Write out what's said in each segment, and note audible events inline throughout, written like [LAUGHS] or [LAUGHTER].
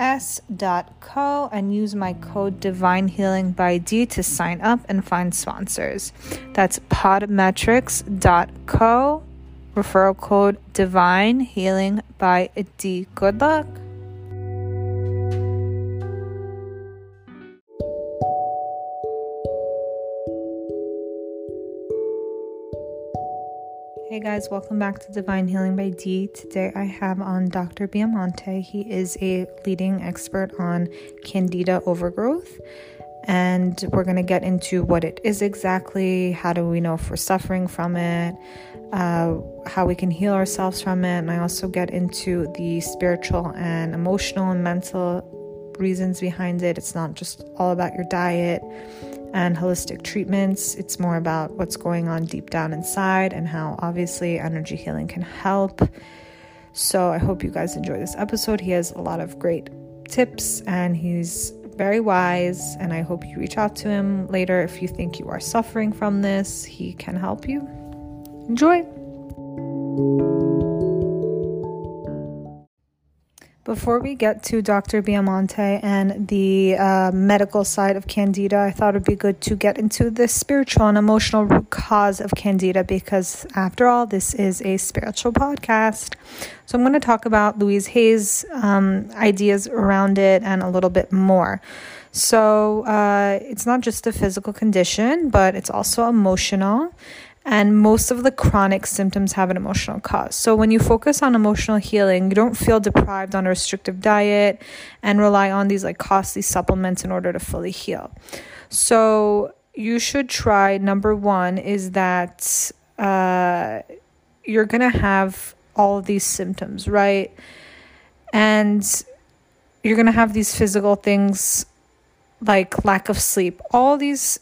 s.co and use my code divine healing by d to sign up and find sponsors. That's podmetrics.co referral code divine healing by d. Good luck Hey guys, welcome back to Divine Healing by D. Today I have on Dr. Biamonte. He is a leading expert on candida overgrowth, and we're going to get into what it is exactly, how do we know if we're suffering from it, uh, how we can heal ourselves from it, and I also get into the spiritual and emotional and mental reasons behind it. It's not just all about your diet and holistic treatments. It's more about what's going on deep down inside and how obviously energy healing can help. So I hope you guys enjoy this episode. He has a lot of great tips and he's very wise. And I hope you reach out to him later if you think you are suffering from this. He can help you. Enjoy. Before we get to Dr. Biamonte and the uh, medical side of Candida, I thought it'd be good to get into the spiritual and emotional root cause of Candida because, after all, this is a spiritual podcast. So, I'm going to talk about Louise Hay's um, ideas around it and a little bit more. So, uh, it's not just a physical condition, but it's also emotional and most of the chronic symptoms have an emotional cause. So when you focus on emotional healing, you don't feel deprived on a restrictive diet and rely on these like costly supplements in order to fully heal. So you should try number 1 is that uh, you're going to have all of these symptoms, right? And you're going to have these physical things like lack of sleep. All these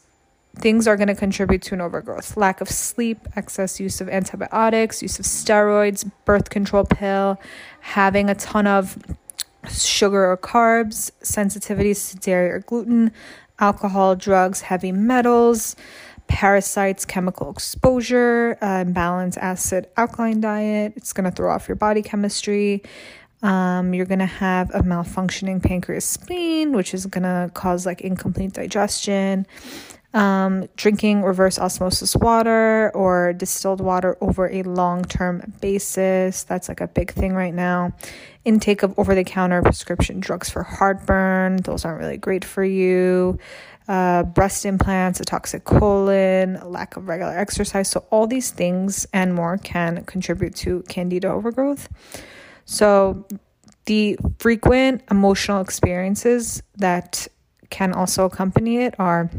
things are going to contribute to an overgrowth. Lack of sleep excess use of antibiotics use of steroids birth control pill having a ton of sugar or carbs sensitivities to dairy or gluten alcohol drugs heavy metals parasites chemical exposure uh, imbalanced acid alkaline diet. It's going to throw off your body chemistry. Um, you're going to have a malfunctioning pancreas spleen which is going to cause like incomplete digestion um, drinking reverse osmosis water or distilled water over a long term basis. That's like a big thing right now. Intake of over the counter prescription drugs for heartburn, those aren't really great for you. Uh, breast implants, a toxic colon, lack of regular exercise. So, all these things and more can contribute to candida overgrowth. So, the frequent emotional experiences that can also accompany it are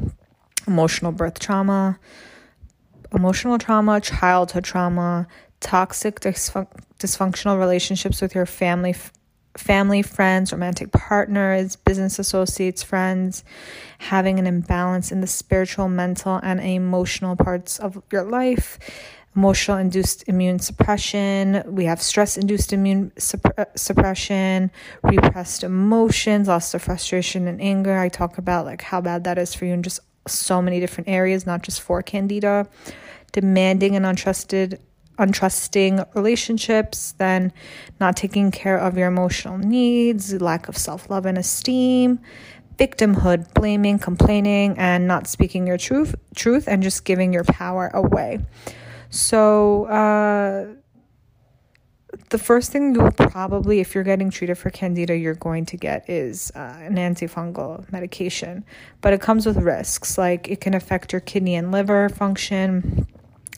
emotional birth trauma, emotional trauma, childhood trauma, toxic dysfun- dysfunctional relationships with your family family, friends, romantic partners, business associates, friends, having an imbalance in the spiritual, mental, and emotional parts of your life, emotional induced immune suppression. We have stress induced immune supp- uh, suppression, repressed emotions, loss of frustration and anger. I talk about like how bad that is for you and just so many different areas, not just for candida, demanding and untrusted untrusting relationships, then not taking care of your emotional needs, lack of self-love and esteem, victimhood, blaming, complaining, and not speaking your truth truth and just giving your power away. So uh the first thing you'll probably, if you're getting treated for candida, you're going to get is uh, an antifungal medication. But it comes with risks, like it can affect your kidney and liver function,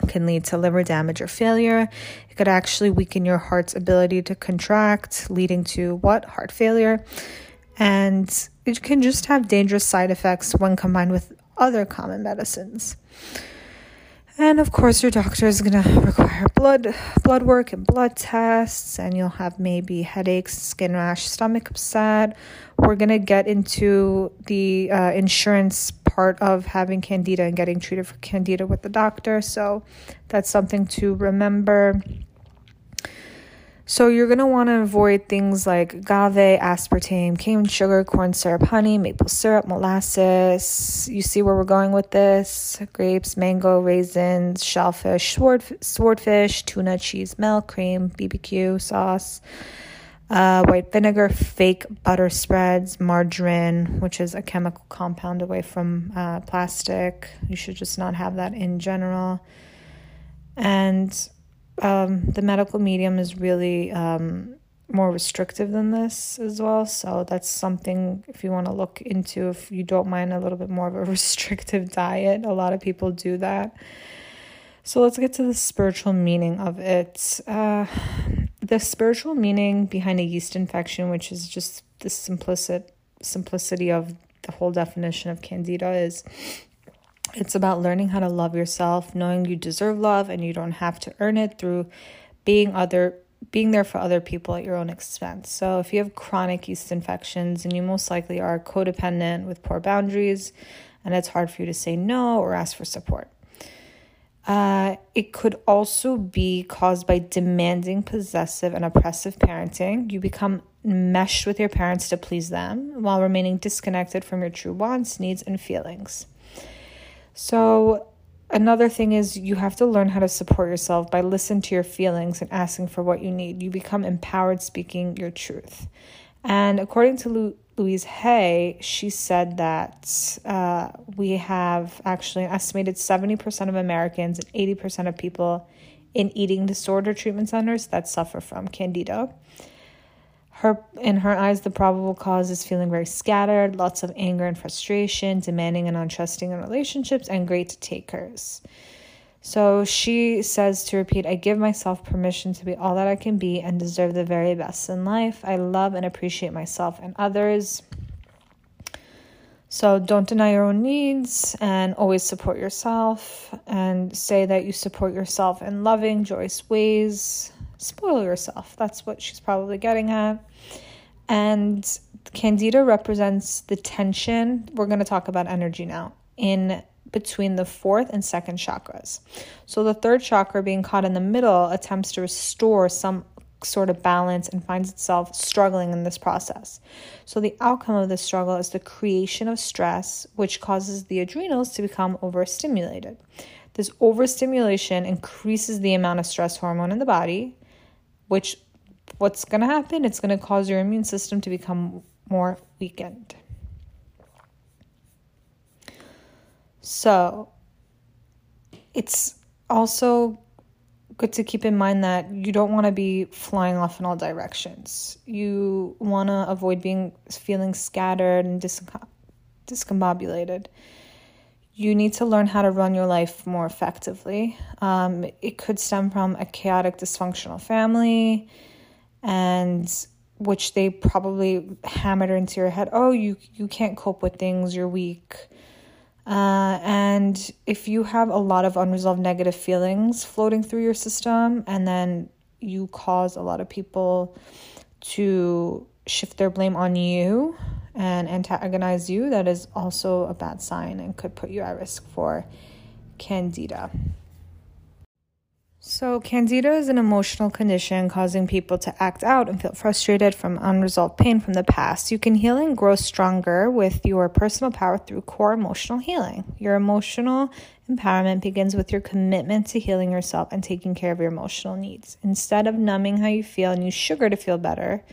can lead to liver damage or failure. It could actually weaken your heart's ability to contract, leading to what? Heart failure. And it can just have dangerous side effects when combined with other common medicines. And of course, your doctor is going to require blood blood work and blood tests, and you'll have maybe headaches, skin rash, stomach upset. We're going to get into the uh, insurance part of having candida and getting treated for candida with the doctor. So that's something to remember. So you're going to want to avoid things like agave, aspartame, cane sugar, corn syrup, honey, maple syrup, molasses. You see where we're going with this? Grapes, mango, raisins, shellfish, sword, swordfish, tuna, cheese, milk, cream, BBQ sauce, uh, white vinegar, fake butter spreads, margarine, which is a chemical compound away from uh, plastic. You should just not have that in general. And um, the medical medium is really um, more restrictive than this as well. So that's something if you want to look into, if you don't mind a little bit more of a [LAUGHS] restrictive diet. A lot of people do that. So let's get to the spiritual meaning of it. Uh, the spiritual meaning behind a yeast infection, which is just the simplicit simplicity of the whole definition of candida, is it's about learning how to love yourself, knowing you deserve love and you don't have to earn it through being other being there for other people at your own expense. So if you have chronic yeast infections and you most likely are codependent with poor boundaries and it's hard for you to say no or ask for support. Uh, it could also be caused by demanding, possessive, and oppressive parenting. You become meshed with your parents to please them while remaining disconnected from your true wants, needs, and feelings. So, another thing is you have to learn how to support yourself by listening to your feelings and asking for what you need. You become empowered speaking your truth. And according to Lu- Louise Hay, she said that uh, we have actually estimated 70% of Americans and 80% of people in eating disorder treatment centers that suffer from candida. Her in her eyes, the probable cause is feeling very scattered, lots of anger and frustration, demanding and untrusting in relationships, and great takers. So she says to repeat, I give myself permission to be all that I can be and deserve the very best in life. I love and appreciate myself and others. So don't deny your own needs and always support yourself and say that you support yourself in loving, joyous ways. Spoil yourself. That's what she's probably getting at. And Candida represents the tension. We're going to talk about energy now in between the fourth and second chakras. So the third chakra, being caught in the middle, attempts to restore some sort of balance and finds itself struggling in this process. So the outcome of this struggle is the creation of stress, which causes the adrenals to become overstimulated. This overstimulation increases the amount of stress hormone in the body, which what's going to happen? It's going to cause your immune system to become more weakened. So, it's also good to keep in mind that you don't want to be flying off in all directions. You want to avoid being feeling scattered and discombobulated. You need to learn how to run your life more effectively. Um, it could stem from a chaotic, dysfunctional family and which they probably hammered into your head oh you you can't cope with things you're weak. Uh, and if you have a lot of unresolved negative feelings floating through your system and then you cause a lot of people to shift their blame on you and antagonize you that is also a bad sign and could put you at risk for candida so, candida is an emotional condition causing people to act out and feel frustrated from unresolved pain from the past. You can heal and grow stronger with your personal power through core emotional healing. Your emotional empowerment begins with your commitment to healing yourself and taking care of your emotional needs. Instead of numbing how you feel and use sugar to feel better,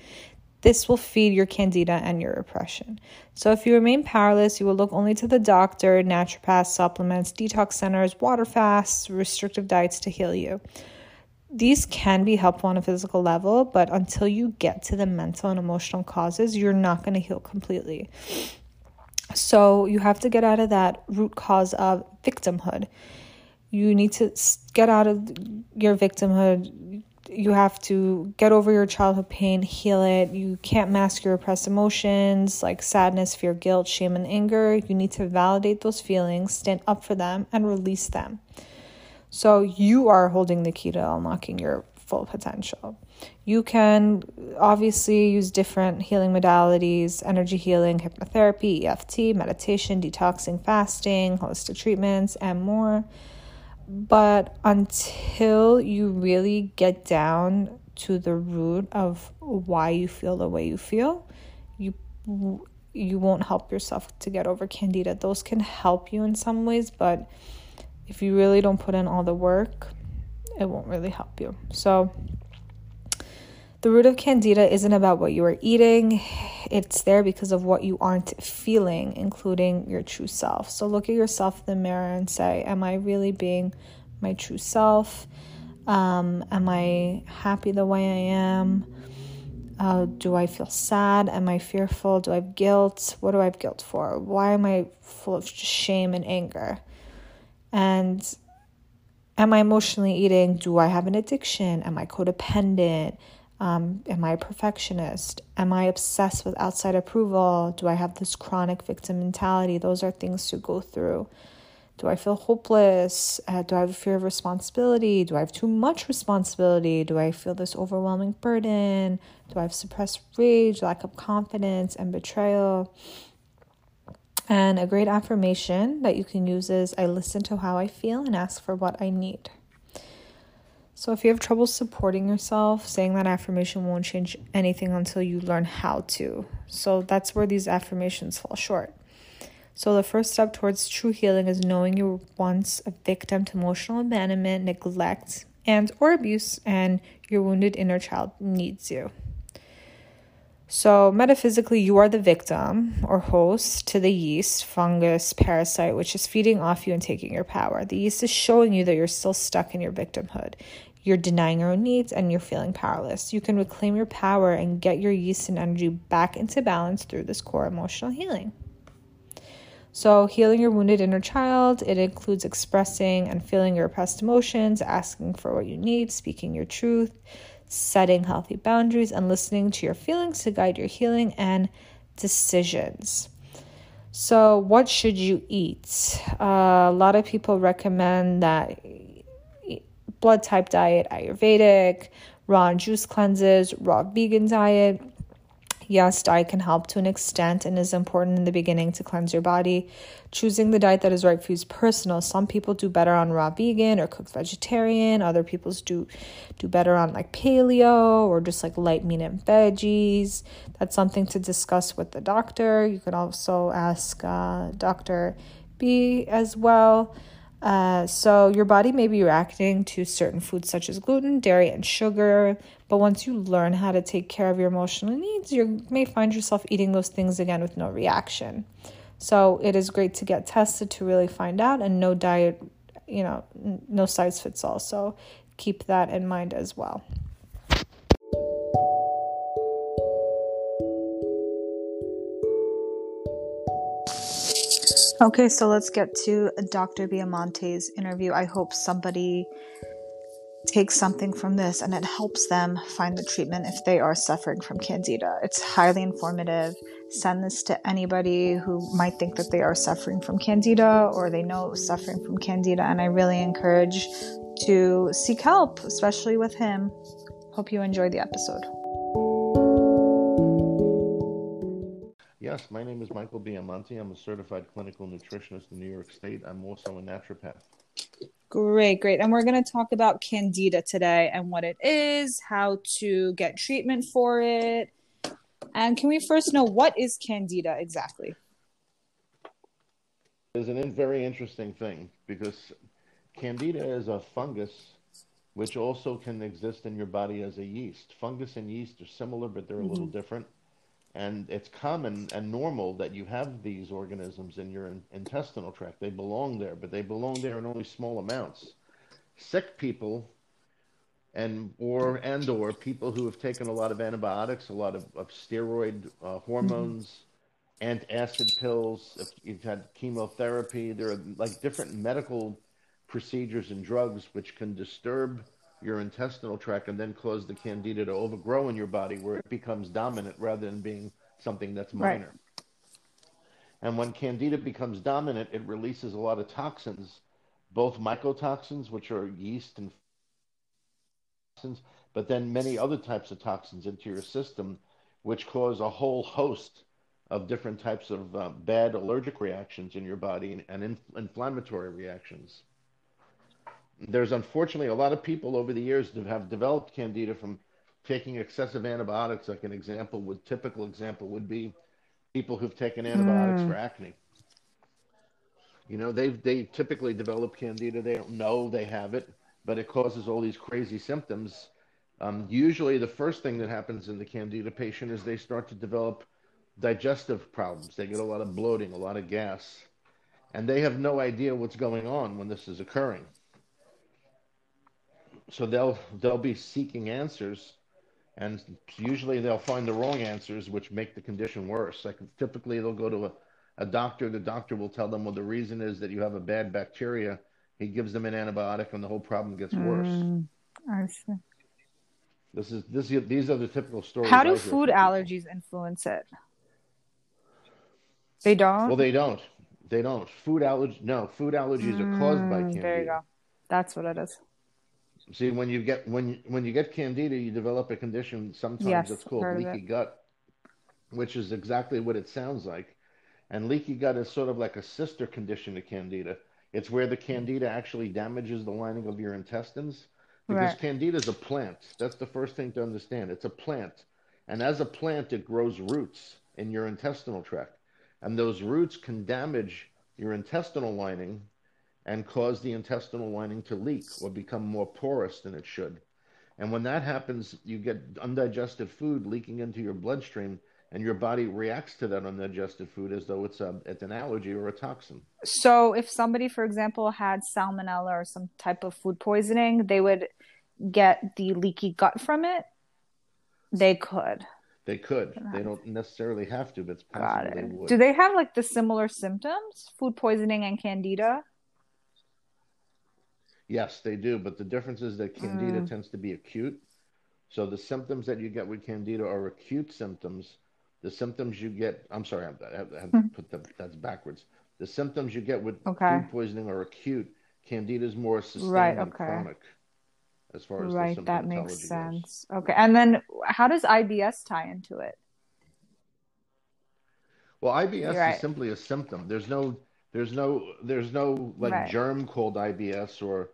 this will feed your candida and your oppression. So, if you remain powerless, you will look only to the doctor, naturopaths, supplements, detox centers, water fasts, restrictive diets to heal you. These can be helpful on a physical level, but until you get to the mental and emotional causes, you're not going to heal completely. So, you have to get out of that root cause of victimhood. You need to get out of your victimhood you have to get over your childhood pain, heal it. You can't mask your repressed emotions like sadness, fear, guilt, shame, and anger. You need to validate those feelings, stand up for them, and release them. So, you are holding the key to unlocking your full potential. You can obviously use different healing modalities energy healing, hypnotherapy, EFT, meditation, detoxing, fasting, holistic treatments, and more. But until you really get down to the root of why you feel the way you feel, you you won't help yourself to get over candida. Those can help you in some ways, but if you really don't put in all the work, it won't really help you. So, the root of candida isn't about what you are eating, it's there because of what you aren't feeling, including your true self. So, look at yourself in the mirror and say, Am I really being my true self? Um, am I happy the way I am? Uh, do I feel sad? Am I fearful? Do I have guilt? What do I have guilt for? Why am I full of shame and anger? And am I emotionally eating? Do I have an addiction? Am I codependent? Um, am I a perfectionist? Am I obsessed with outside approval? Do I have this chronic victim mentality? Those are things to go through. Do I feel hopeless? Uh, do I have a fear of responsibility? Do I have too much responsibility? Do I feel this overwhelming burden? Do I have suppressed rage, lack of confidence, and betrayal? And a great affirmation that you can use is I listen to how I feel and ask for what I need. So, if you have trouble supporting yourself, saying that affirmation won't change anything until you learn how to. So, that's where these affirmations fall short. So, the first step towards true healing is knowing you were once a victim to emotional abandonment, neglect, and or abuse, and your wounded inner child needs you. So, metaphysically, you are the victim or host to the yeast, fungus, parasite, which is feeding off you and taking your power. The yeast is showing you that you're still stuck in your victimhood. You're denying your own needs and you're feeling powerless. You can reclaim your power and get your yeast and energy back into balance through this core emotional healing. So, healing your wounded inner child, it includes expressing and feeling your repressed emotions, asking for what you need, speaking your truth, setting healthy boundaries, and listening to your feelings to guide your healing and decisions. So, what should you eat? Uh, a lot of people recommend that blood type diet, Ayurvedic, raw and juice cleanses, raw vegan diet. Yes, diet can help to an extent and is important in the beginning to cleanse your body. Choosing the diet that is right for you is personal. Some people do better on raw vegan or cooked vegetarian. Other people do do better on like paleo or just like light meat and veggies. That's something to discuss with the doctor. You can also ask uh, Dr. B as well. Uh, so, your body may be reacting to certain foods such as gluten, dairy, and sugar. But once you learn how to take care of your emotional needs, you may find yourself eating those things again with no reaction. So, it is great to get tested to really find out, and no diet, you know, no size fits all. So, keep that in mind as well. Okay, so let's get to Dr. Biamonte's interview. I hope somebody takes something from this and it helps them find the treatment if they are suffering from candida. It's highly informative. Send this to anybody who might think that they are suffering from candida or they know suffering from candida. And I really encourage to seek help, especially with him. Hope you enjoy the episode. Yes, my name is Michael Biamonte. I'm a certified clinical nutritionist in New York State. I'm also a naturopath. Great, great. And we're going to talk about candida today and what it is, how to get treatment for it. And can we first know what is candida exactly? It's a very interesting thing because candida is a fungus which also can exist in your body as a yeast. Fungus and yeast are similar, but they're a mm-hmm. little different and it's common and normal that you have these organisms in your in- intestinal tract. They belong there, but they belong there in only small amounts. Sick people and or and or people who have taken a lot of antibiotics, a lot of, of steroid uh, hormones, antacid pills, if you've had chemotherapy, there are like different medical procedures and drugs which can disturb your intestinal tract and then cause the candida to overgrow in your body where it becomes dominant rather than being something that's minor. Right. And when candida becomes dominant, it releases a lot of toxins, both mycotoxins, which are yeast and toxins, but then many other types of toxins into your system, which cause a whole host of different types of uh, bad allergic reactions in your body and in, inflammatory reactions. There's unfortunately a lot of people over the years that have developed candida from taking excessive antibiotics. Like an example would typical example would be people who've taken antibiotics mm. for acne. You know, they they typically develop candida. They don't know they have it, but it causes all these crazy symptoms. Um, usually, the first thing that happens in the candida patient is they start to develop digestive problems. They get a lot of bloating, a lot of gas, and they have no idea what's going on when this is occurring. So they'll they'll be seeking answers, and usually they'll find the wrong answers, which make the condition worse. Like typically they'll go to a, a doctor. The doctor will tell them, well, the reason is that you have a bad bacteria. He gives them an antibiotic, and the whole problem gets worse. Mm, I see. This is this. These are the typical stories. How do food allergies influence it? They don't. Well, they don't. They don't. Food allergies. No, food allergies mm, are caused by candida. There you go. That's what it is. See, when you get when when you get candida, you develop a condition. Sometimes yes, it's called leaky it. gut, which is exactly what it sounds like. And leaky gut is sort of like a sister condition to candida. It's where the candida actually damages the lining of your intestines. Because right. candida is a plant. That's the first thing to understand. It's a plant, and as a plant, it grows roots in your intestinal tract and those roots can damage your intestinal lining and cause the intestinal lining to leak or become more porous than it should. And when that happens, you get undigested food leaking into your bloodstream, and your body reacts to that undigested food as though it's a it's an allergy or a toxin. So, if somebody, for example, had salmonella or some type of food poisoning, they would get the leaky gut from it. They could. They could. They don't necessarily have to, but it's possible they would. Do they have like the similar symptoms, food poisoning and candida? Yes, they do. But the difference is that candida mm. tends to be acute. So the symptoms that you get with candida are acute symptoms. The symptoms you get, I'm sorry, I have, I have to hmm. put that, that's backwards. The symptoms you get with okay. food poisoning are acute. Candida is more sustained right, okay. and chronic as far as right that makes sense goes. okay and then how does ibs tie into it well ibs right. is simply a symptom there's no there's no there's no like right. germ called ibs or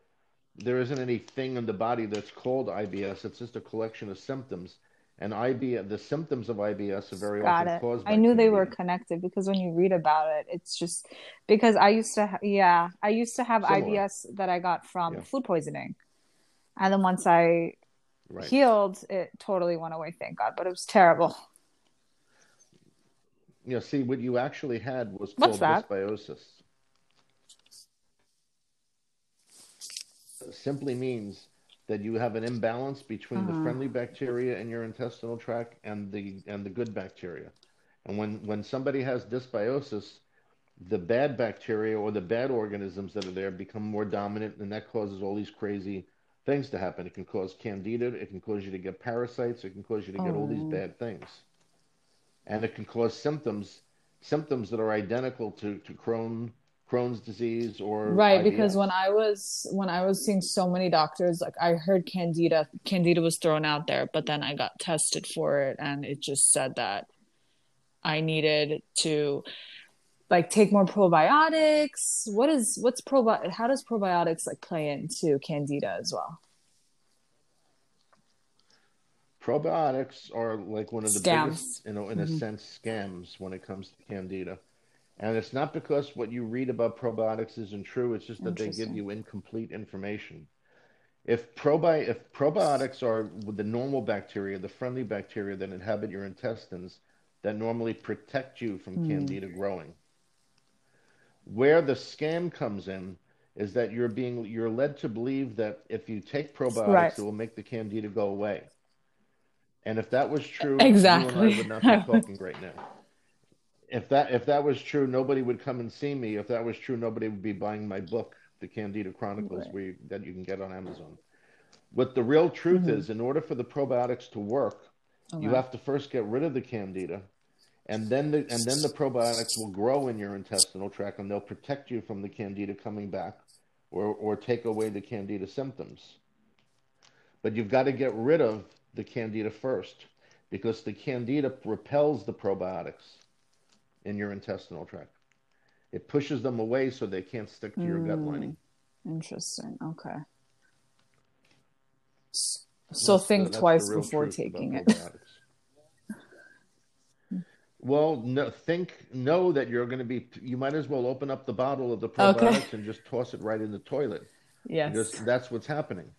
there isn't any thing in the body that's called ibs it's just a collection of symptoms and IBS, the symptoms of IBS are very Got often it. caused. I knew they were connected because when you read about it, it's just because I used to, ha- yeah, I used to have Similar. IBS that I got from yeah. food poisoning and then once I right. healed, it totally went away. Thank God, but it was terrible. Yeah, see, what you actually had was called dysbiosis. Simply means that you have an imbalance between uh-huh. the friendly bacteria in your intestinal tract and the and the good bacteria. And when when somebody has dysbiosis, the bad bacteria or the bad organisms that are there become more dominant, and that causes all these crazy things to happen. It can cause candida. It can cause you to get parasites. It can cause you to get oh. all these oh. bad things, and it can cause symptoms symptoms that are identical to to Crohn Crohn's disease or right. IBS. Because when I was when I was seeing so many doctors, like I heard candida. Candida was thrown out there, but then I got tested for it, and it just said that I needed to like take more probiotics what is what's probi how does probiotics like play into candida as well probiotics are like one of the scams. biggest you know in mm-hmm. a sense scams when it comes to candida and it's not because what you read about probiotics isn't true it's just that they give you incomplete information if probi if probiotics are the normal bacteria the friendly bacteria that inhabit your intestines that normally protect you from mm. candida growing where the scam comes in is that you're being you're led to believe that if you take probiotics, right. it will make the candida go away. And if that was true, exactly, I would not be [LAUGHS] talking right now. If that if that was true, nobody would come and see me. If that was true, nobody would be buying my book, The Candida Chronicles, right. where you, that you can get on Amazon. What the real truth mm-hmm. is, in order for the probiotics to work, okay. you have to first get rid of the candida and then the and then the probiotics will grow in your intestinal tract and they'll protect you from the candida coming back or or take away the candida symptoms but you've got to get rid of the candida first because the candida repels the probiotics in your intestinal tract. It pushes them away so they can't stick to your gut Mm. lining. Interesting. Okay. So That's think the twice before taking it. Well, no, think know that you're going to be. You might as well open up the bottle of the Okay. probiotics and just toss it right in the toilet. Yes. that's what's happening.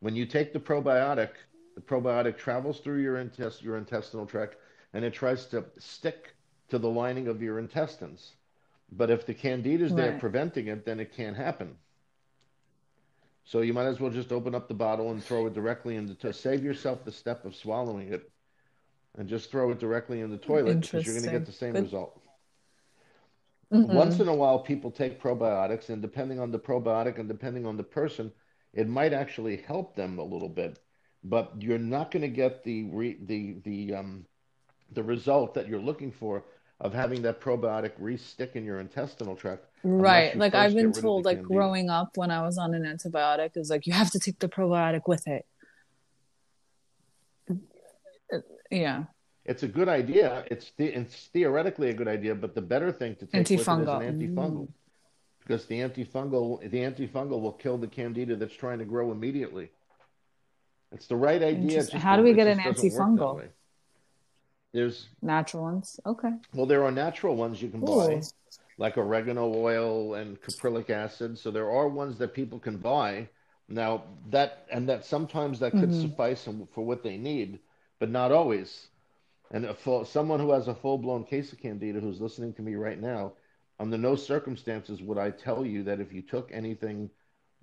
When you take the probiotic, the probiotic travels through your intest your intestinal tract and it tries to stick to the lining of your intestines. But if the candida is there preventing it, then it can't happen. So you might as well just open up the bottle and throw it directly into to save yourself the step of swallowing it and just throw it directly in the toilet because you're going to get the same Good. result. Mhm. Once in a while, people take probiotics, and depending on the probiotic and depending on the person, it might actually help them a little bit. But you're not going to get the re, the the um, the result that you're looking for of having that probiotic re-stick in your intestinal tract Right. Like I've been rid of the told, like candida. growing up when I was on an antibiotic, was like you have to take the probiotic with it. Yeah. It's a good idea. It's the, it's theoretically a good idea, but the better thing to take with it is an Antifungal. antifungal Mm. because the antifungal the antifungal will kill the candida that's trying to grow immediately. It's the right idea. It Interesting. just How do we get an just work that antifungal? There's Natural ones. Okay. well, there are natural ones you can Ooh. buy, like oregano oil and caprylic acid. So there are ones that people can buy now. That and that sometimes that could Mhm. suffice for what they need, but not always. And full, someone who has a full blown case of candida who's listening to me right now, under no circumstances would I tell you that if you took anything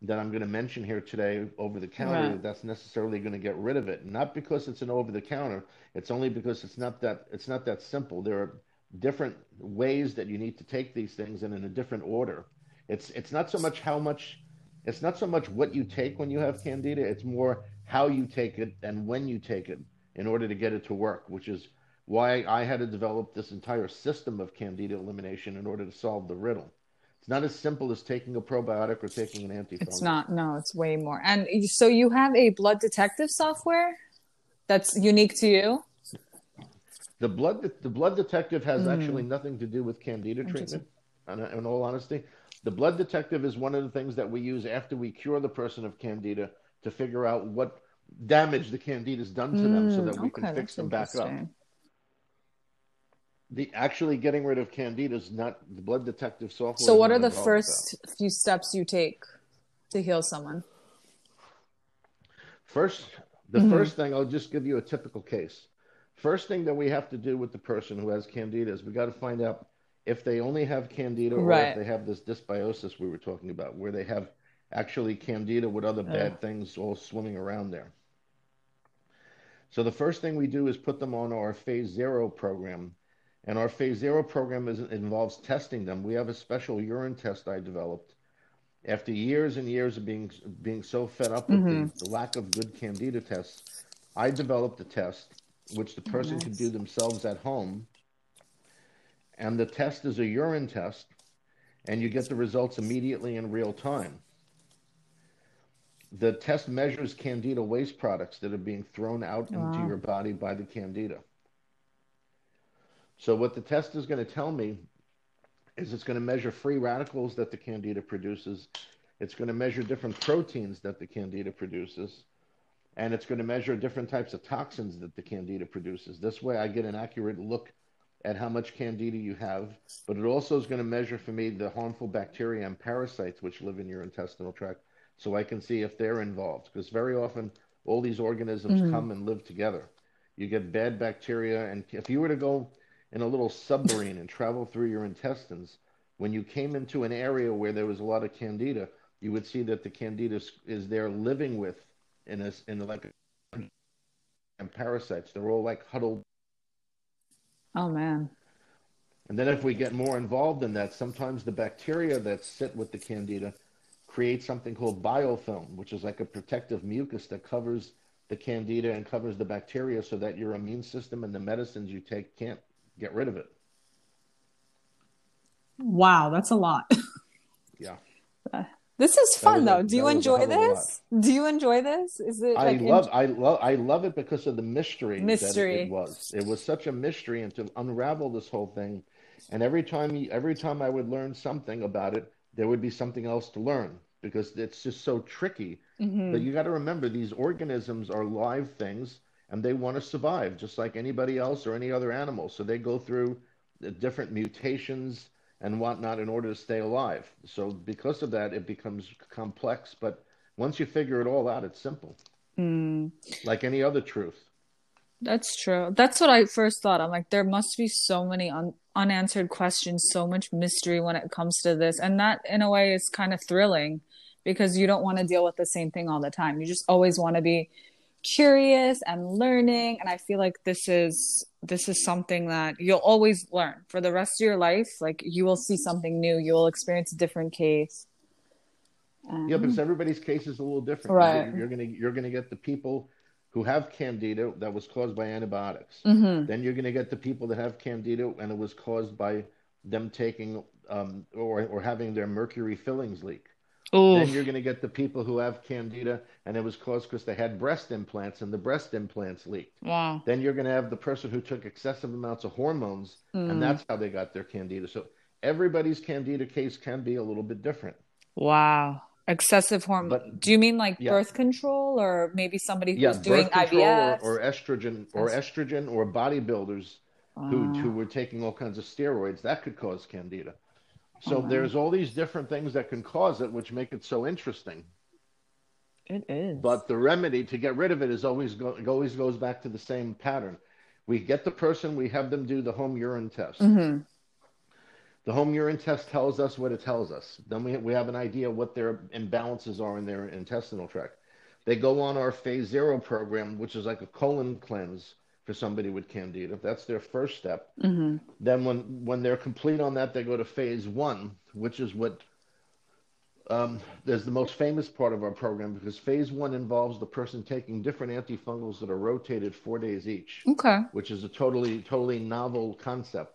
that I'm going to mention here today over the counter, Right. that's necessarily going to get rid of it. Not because it's an over the counter. It's only because it's not that it's not that simple. There are different ways that you need to take these things and in a different order. It's it's not so much how much it's not so much what you take when you have candida, it's more how you take it and when you take it in order to get it to work, which is why I had to develop this entire system of candida elimination in order to solve the riddle. It's not as simple as taking a probiotic or taking an antifungal. It's not. No, it's way more. And so you have a blood detective software that's unique to you. The blood the blood detective has Mm. actually nothing to do with candida treatment. In, in all honesty, the blood detective is one of the things that we use after we cure the person of candida to figure out what damage the candida's done to them, so Mm, that we can fix them back up. The actually getting rid of candida is not the blood detective software. So what are the first few steps you take to heal someone? First, the Mhm. first thing I'll just give you a typical case. First thing that we have to do with the person who has candida is we got to find out if they only have candida or Right. if they have this dysbiosis we were talking about, where they have actually candida with other bad things all swimming around there. So the first thing we do is put them on our phase zero program. And our phase zero program is, involves testing them. We have a special urine test I developed. After years and years of being being so fed up with the, mm-hmm. the lack of good candida tests, I developed a test which the person can nice. do themselves at home. And the test is a urine test, and you get the results immediately in real time. The test measures candida waste products that are being thrown out into your body by the candida. So what the test is going to tell me is it's going to measure free radicals that the candida produces. It's going to measure different proteins that the candida produces. And it's going to measure different types of toxins that the candida produces. This way I get an accurate look at how much candida you have, but it also is going to measure for me the harmful bacteria and parasites which live in your intestinal tract so I can see if they're involved. Because very often all these organisms Mhm. come and live together. You get bad bacteria, and if you were to go in a little submarine and travel through your intestines, when you came into an area where there was a lot of candida, you would see that the candida is, there living with in a, in like and parasites. They're all like huddled. Oh man. And then if we get more involved in that, sometimes the bacteria that sit with the candida create something called biofilm, which is like a protective mucus that covers the candida and covers the bacteria so that your immune system and the medicines you take can't get rid of it. Wow, that's a lot. [LAUGHS] Yeah. This is fun was a- though. Do you that was a enjoy hell of a lot. this? Do you enjoy this? Is it I like love, I love, I love it because of the mystery, that it- Mystery. it was. It was such a mystery, and to unravel this whole thing, and every time, you, every time I would learn something about it, there would be something else to learn because it's just so tricky. Mhm. But you got to remember, these organisms are live things, and they want to survive just like anybody else or any other animal. So they go through different mutations and whatnot in order to stay alive. So because of that, it becomes complex. But once you figure it all out, it's simple, Mm, like any other truth. that's true. That's what I first thought. I'm like, there must be so many un unanswered questions, so much mystery when it comes to this. And that, in a way, is kind of thrilling because you don't want to deal with the same thing all the time. You just always want to be curious and learning. And I feel like this is this is something that you'll always learn for the rest of your life. Like you will see something new. You will experience a different case. Yeah, because everybody's case is a little different. Right. You're, you're gonna you're gonna get the people who have candida that was caused by antibiotics. Mm-hmm. Then you're gonna get the people that have candida and it was caused by them taking um, or or having their mercury fillings leak. Then you're going to get the people who have candida and it was caused because they had breast implants and the breast implants leaked. Wow. Then you're going to have the person who took excessive amounts of hormones Mm. and that's how they got their candida. So everybody's candida case can be a little bit different. Wow. Excessive hormone. Do you mean like Yeah. birth control or maybe somebody who's Yeah, doing control or, IVF? or estrogen or estrogen or bodybuilders who, who were taking all kinds of steroids that could cause candida. So wow. there's all these different things that can cause it, which make it so interesting. It is. But the remedy to get rid of it is always go, it always goes back to the same pattern. We get the person, we have them do the home urine test. Mhm. The home urine test tells us what it tells us. Then we, we have an idea what their imbalances are in their intestinal tract. They go on our phase zero program, which is like a colon cleanse for somebody with candida. That's their first step. Mhm. Then when when they're complete on that, they go to phase one, which is what um, is the most famous part of our program because phase one involves the person taking different antifungals that are rotated four days each, Okay. which is a totally totally novel concept.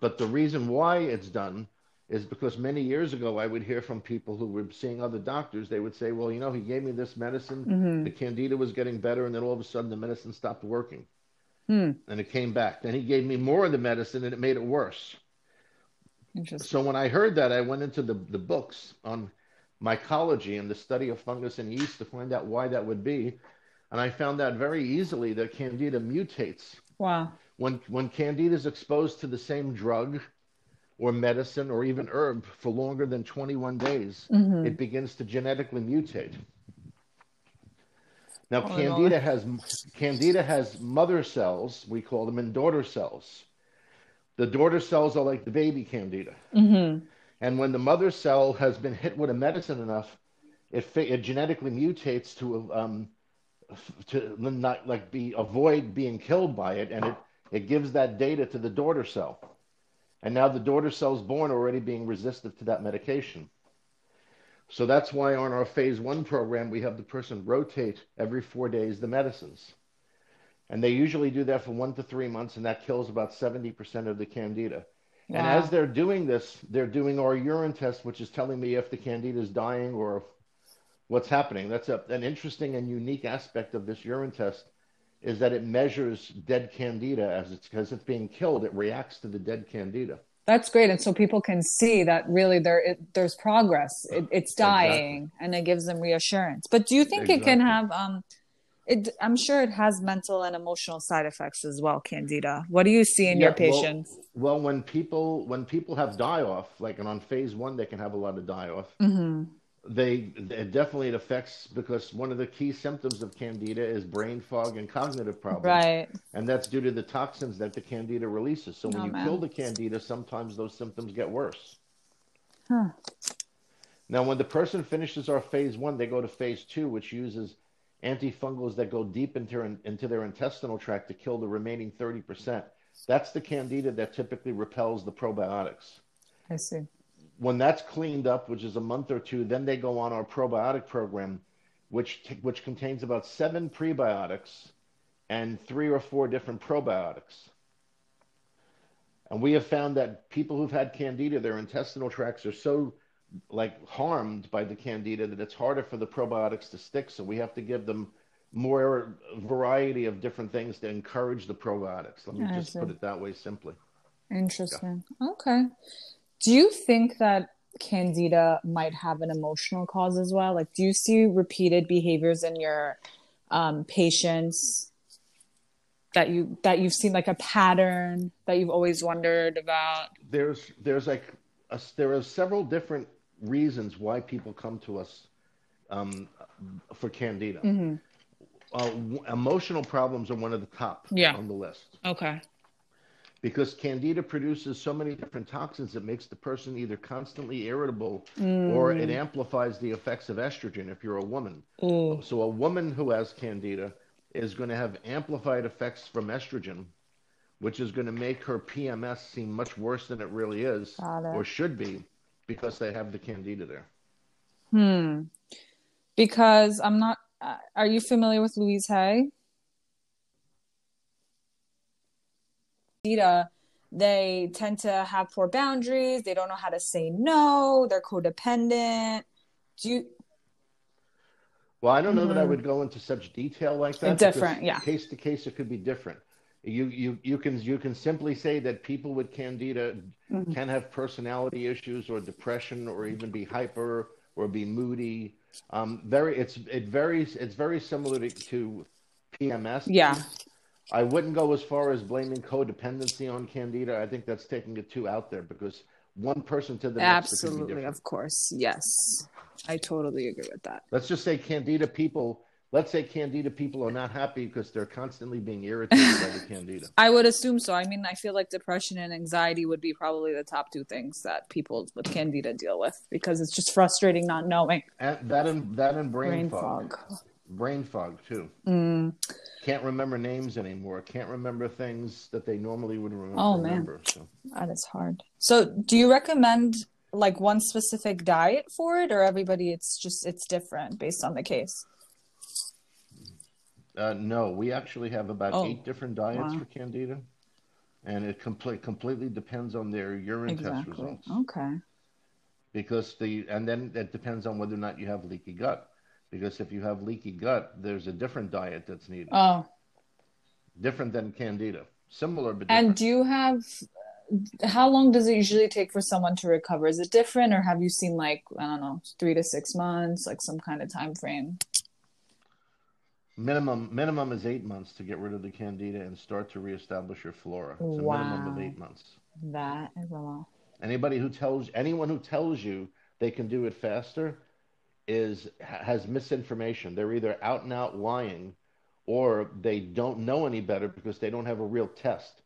But the reason why it's done is because many years ago I would hear from people who were seeing other doctors. They would say, "Well, you know, he gave me this medicine. Mhm. The candida was getting better, and then all of a sudden the medicine stopped working." Hmm. and it came back. Then he gave me more of the medicine and it made it worse. Interesting. So when I heard that, I went into the, the books on mycology and the study of fungus and yeast to find out why that would be. And I found out very easily that candida mutates. Wow. When, when candida is exposed to the same drug or medicine or even herb for longer than 21 days, Mhm. it begins to genetically mutate. Now, Oh, candida has candida has mother cells. We call them and daughter cells. The daughter cells are like the baby candida, Mhm. and when the mother cell has been hit with a medicine enough, it fa- it genetically mutates to um to not like be avoid being killed by it, and it it gives that data to the daughter cell, and now the daughter cell's born already being resistant to that medication. So that's why on our phase one program, we have the person rotate every four days the medicines. And they usually do that for one to three months, and that kills about 70% of the candida. And as they're doing this, they're doing our urine test, which is telling me if the candida is dying or what's happening. That's a, an interesting and unique aspect of this urine test is that it measures dead candida as it's because it's being killed. It reacts to the dead candida. That's great, and so people can see that really there it, there's progress. It, it's dying, and it gives them reassurance. But do you think it can have? Um, it. I'm sure it has mental and emotional side effects as well. Candida. What do you see in your Yeah, well- patients? Well, when people when people have die off, like and on phase one, they can have a lot of die off. hmm They it definitely it affects because one of the key symptoms of candida is brain fog and cognitive problems, Right. and that's due to the toxins that the candida releases. So when Oh, you man. kill the candida, sometimes those symptoms get worse. Huh. Now, when the person finishes our phase one, they go to phase two, which uses antifungals that go deep into, into their intestinal tract to kill the remaining 30%. That's the candida that typically repels the probiotics. I see. When that's cleaned up, which is a month or two, then they go on our probiotic program, which, t- which contains about seven prebiotics and three or four different probiotics. And we have found that people who've had candida, their intestinal tracts are so like harmed by the candida that it's harder for the probiotics to stick. So we have to give them more variety of different things to encourage the probiotics. Let me I just see. put it that way simply. Interesting. Okay. Do you think that candida might have an emotional cause as well? Like, do you see repeated behaviors in your um, patients that you that you've seen like a pattern that you've always wondered about? There's there's like a, there are several different reasons why people come to us um, for candida. Mm-hmm. Uh, w- emotional problems are one of the top Yeah. on the list. Okay. Because candida produces so many different toxins it makes the person either constantly irritable Mm. or it amplifies the effects of estrogen if you're a woman Ooh. so a woman who has candida is going to have amplified effects from estrogen which is going to make her pms seem much worse than it really is it. or should be because they have the candida there Hmm. Because I'm not. Uh, are you familiar with Louise Hay? Candida, They tend to have poor boundaries. They don't know how to say no. They're codependent. Do you? Well, I don't know that I Mhm. would go into such detail like that. Different, yeah. Case to case, it could be different. You you you can you can simply say that people with candida Mhm. can have personality issues or depression or even be hyper or be moody. Um, very it's it varies. It's very similar to, to PMS. Yeah. I wouldn't go as far as blaming codependency on candida. I think that's taking it too out there because one person to the next could be Absolutely, of course. Yes. I totally agree with that. Let's just say candida people. Let's say candida people are not happy because they're constantly being irritated by the [LAUGHS] candida. I would assume so. I mean, I feel like depression and anxiety would be probably the top two things that people with candida deal with because it's just frustrating not knowing. And that and that and brain, Brain fog. fog. Brain fog too. Mm. Can't remember names anymore. Can't remember things that they normally would rem- Oh, man. remember. So. That is hard. So, do you recommend like one specific diet for it, or everybody? It's just it's different based on the case. Uh, no, we actually have about Oh, eight different diets wow. for candida, and it complete completely depends on their urine test results. Okay. Because the and then it depends on whether or not you have leaky gut. Because if you have leaky gut, there's a different diet that's needed, Oh, different than candida. Similar but different. and do you have? How long does it usually take for someone to recover? Is it different, or have you seen like I don't know, three to six months, like some kind of time frame? Minimum minimum is eight months to get rid of the candida and start to reestablish your flora. It's a minimum of eight months. That is a lot. Anybody who tells anyone who tells you they can do it faster is has misinformation. They're either out and out lying, or they don't know any better because they don't have a real test.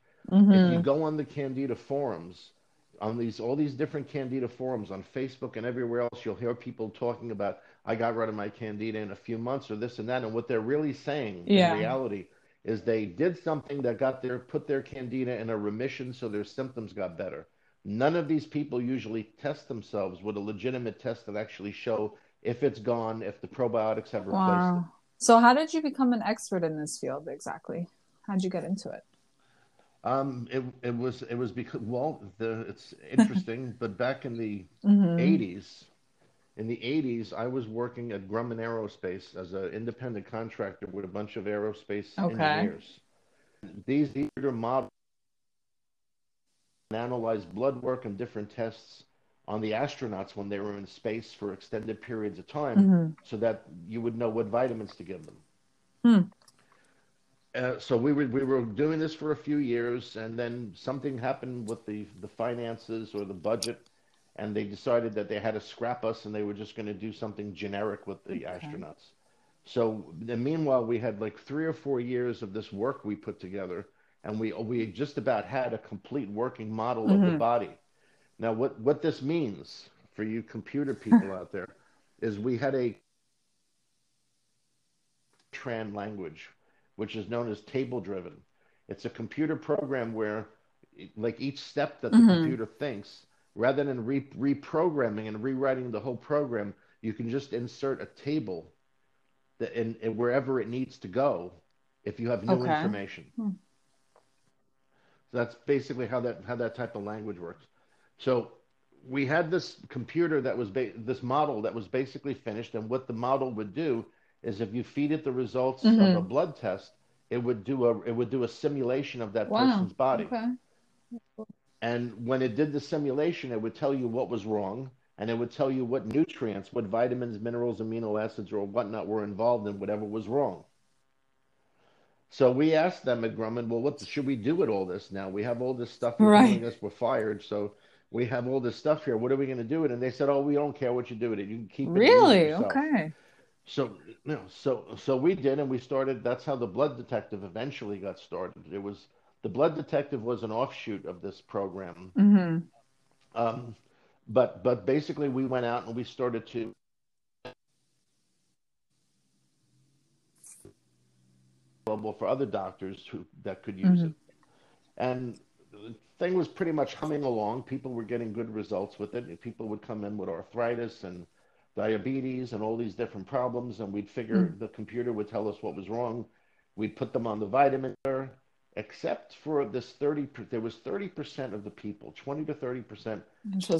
If you Mm-hmm. go on the Candida forums, on these all these different Candida forums on Facebook and everywhere else, you'll hear people talking about I got rid of my Candida in a few months or this and that, and what they're really saying Yeah. in reality is they did something that got their put their Candida in a remission, so their symptoms got better. None of these people usually test themselves with a legitimate test that actually show if it's gone, if the probiotics have replaced it. Wow. So, how did you become an expert in this field exactly? How'd you get into it? Um, it it was it was because well, the it's [LAUGHS] interesting, but back in the Mm-hmm. 80s, in the 80s, I was working at Grumman Aerospace as an independent contractor with a bunch of aerospace Okay. engineers. These these are models and analyze blood work and different tests on the astronauts when they were in space for extended periods of time, Mm-hmm. so that you would know what vitamins to give them. Hmm. Uh, so we were we were doing this for a few years, and then something happened with the the finances or the budget, and they decided that they had to scrap us, and they were just going to do something generic with the Okay. astronauts. So meanwhile, we had like three or four years of this work we put together, and we we just about had a complete working model of the Mhm. body. Now, what what this means for you computer people out there [LAUGHS] is we had a Tran language, which is known as table driven. It's a computer program where, like each step that the Mhm. computer thinks, rather than re- reprogramming and rewriting the whole program, you can just insert a table that in, in wherever it needs to go if you have new Okay. information. Hmm. So that's basically how that how that type of language works. So we had this computer that was ba- this model that was basically finished, and what the model would do is if you feed it the results mm-hmm. of a blood test, it would do a it would do a simulation of that wow. person's body. Okay. And when it did the simulation, it would tell you what was wrong, and it would tell you what nutrients, what vitamins, minerals, amino acids, or whatnot were involved in whatever was wrong. So we asked them at Grumman, well, what should we do with all this now? We have all this stuff. Right. Us, we're fired. So we have all this stuff here. What are we going to do with it? And they said, oh, we don't care what you do with it. You can keep it. Really? Okay. So you know, so so we did, and we started. That's how the blood detective eventually got started. It was the blood detective was an offshoot of this program. Mm-hmm. Um, but but basically, we went out and we started to available for other doctors who that could use mm-hmm. it. And the thing was pretty much humming along. People were getting good results with it. People would come in with arthritis and diabetes and all these different problems, and we'd figure mm-hmm. the computer would tell us what was wrong. We'd put them on the vitamin, except for this 30, there was 30% of the people, 20 to 30%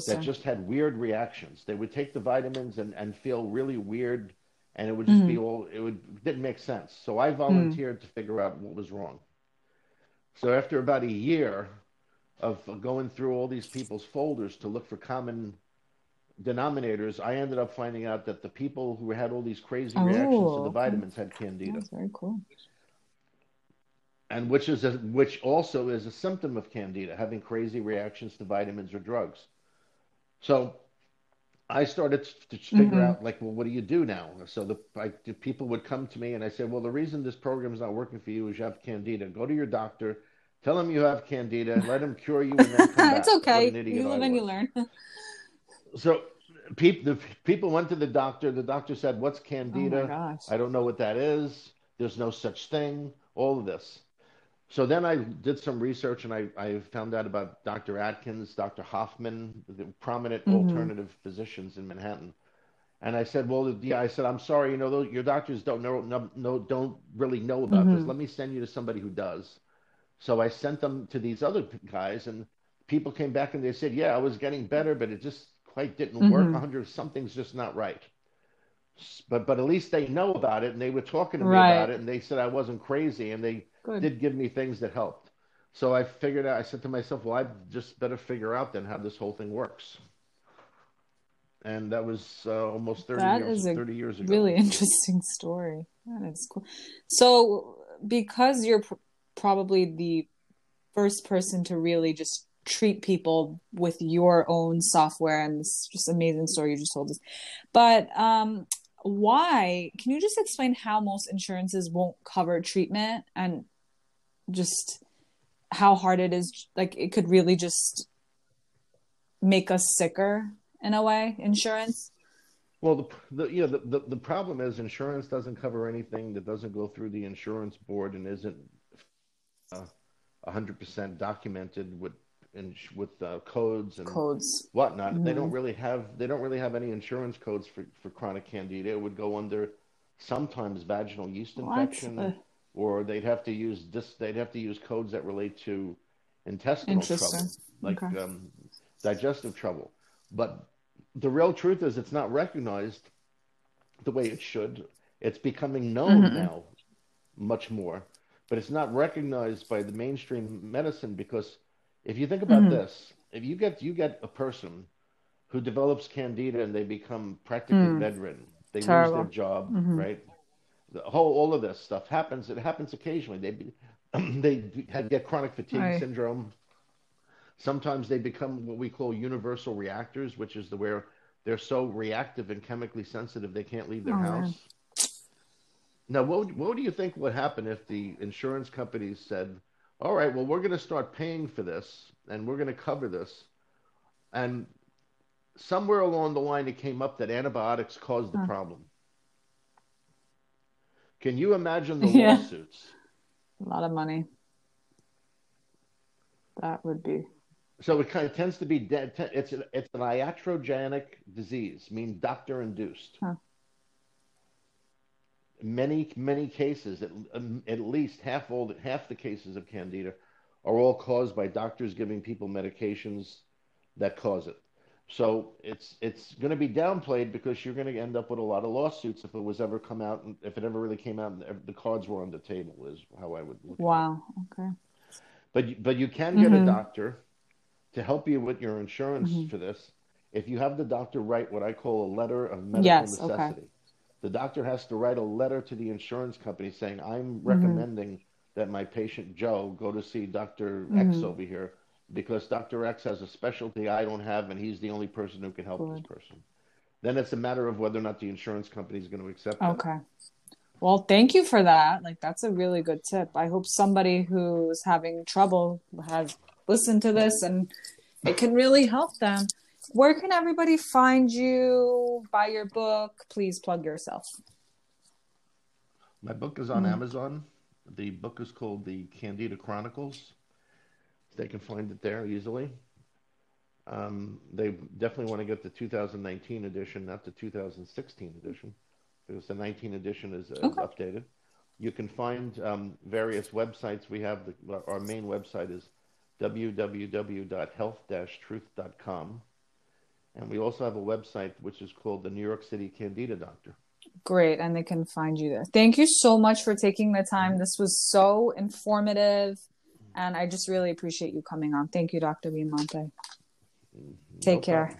that just had weird reactions. They would take the vitamins and, and feel really weird and it would just mm-hmm. be all it would didn't make sense. So I volunteered mm-hmm. to figure out what was wrong. So after about a year of going through all these people's folders to look for common denominators, I ended up finding out that the people who had all these crazy oh, reactions to the vitamins had candida. That's very cool. And which is a, which also is a symptom of candida, having crazy reactions to vitamins or drugs. So I started to figure mm-hmm. out like, well, what do you do now? So the, I, the people would come to me and I said, well, the reason this program is not working for you is you have candida. Go to your doctor, tell him you have candida, and let him cure you. And then come [LAUGHS] it's okay. You live and you learn. [LAUGHS] so people, the people went to the doctor. The doctor said, "What's candida? Oh I don't know what that is. There's no such thing. All of this." So then I did some research and I, I found out about Dr. Atkins, Dr. Hoffman, the prominent mm-hmm. alternative physicians in Manhattan. And I said, well, yeah, I said, I'm sorry, you know, those, your doctors don't know, no, no, don't really know about mm-hmm. this. Let me send you to somebody who does. So I sent them to these other guys, and people came back and they said, yeah, I was getting better, but it just quite didn't mm-hmm. work. 100, something's just not right. But but at least they know about it, and they were talking to me right. about it, and they said I wasn't crazy, and they Good. did give me things that helped. So I figured out, I said to myself, well, I just better figure out then how this whole thing works. And that was uh, almost 30 that years, is a 30 years ago. Really [LAUGHS] interesting story. That is cool. So, because you're probably the first person to really just treat people with your own software and this just amazing story you just told us. But um, why? Can you just explain how most insurances won't cover treatment and just how hard it is? Like it could really just make us sicker in a way. Insurance. Well, the, the you know the, the, the problem is insurance doesn't cover anything that doesn't go through the insurance board and isn't uh, hundred percent documented with and with uh, codes and codes whatnot. Mm-hmm. They don't really have they don't really have any insurance codes for, for chronic candida. It would go under sometimes vaginal yeast infection, or they'd have to use this. They'd have to use codes that relate to intestinal trouble, like okay. um, digestive trouble. But the real truth is, it's not recognized the way it should. It's becoming known mm-hmm. now much more, but it's not recognized by the mainstream medicine because if you think about mm-hmm. this, if you get you get a person who develops candida and they become practically mm. bedridden, they Terrible. lose their job, mm-hmm. right? The whole all of this stuff happens. It happens occasionally. They [CLEARS THROAT] they get chronic fatigue right. syndrome. Sometimes they become what we call universal reactors, which is the where they're so reactive and chemically sensitive they can't leave their oh, house. Man. Now, what what do you think would happen if the insurance companies said, all right, well, we're going to start paying for this and we're going to cover this. And somewhere along the line, it came up that antibiotics caused the problem. Can you imagine the [LAUGHS] yeah. lawsuits? A lot of money. That would be. So it kind of tends to be dead. It's an, it's an iatrogenic disease, mean doctor induced. Huh many many cases, at, um, at least half all the, half the cases of candida are all caused by doctors giving people medications that cause it. So it's it's going to be downplayed because you're going to end up with a lot of lawsuits if it was ever come out and if it ever really came out and the cards were on the table is how I would look. Wow. Okay. But but you can get mm-hmm. a doctor to help you with your insurance mm-hmm. for this if you have the doctor write what I call a letter of medical yes, necessity. Okay. The doctor has to write a letter to the insurance company saying, "I'm mm-hmm. recommending mm-hmm. that my patient Joe go to see Doctor X mm-hmm. over here." because Dr. X has a specialty I don't have, and he's the only person who can help Good. this person. Then it's a matter of whether or not the insurance company is going to accept it. okay. Well, thank you for that. Like that's a really good tip. I hope somebody who's having trouble has listened to this and it can really help them. Where can everybody find you? Buy your book. Please plug yourself. My book is on mm-hmm. Amazon. The book is called The Candida Chronicles they can find it there easily. Um, they definitely want to get the 2019 edition, not the 2016 edition, because the 19 edition is, is okay. updated. You can find um, various websites. We have the, our main website is www.health-truth.com, and we also have a website which is called the New York City Candida Doctor. Great, and they can find you there. Thank you so much for taking the time. Mm-hmm. This was so informative and I just really appreciate you coming on. Thank you, Dr. Biamonte. No Take care.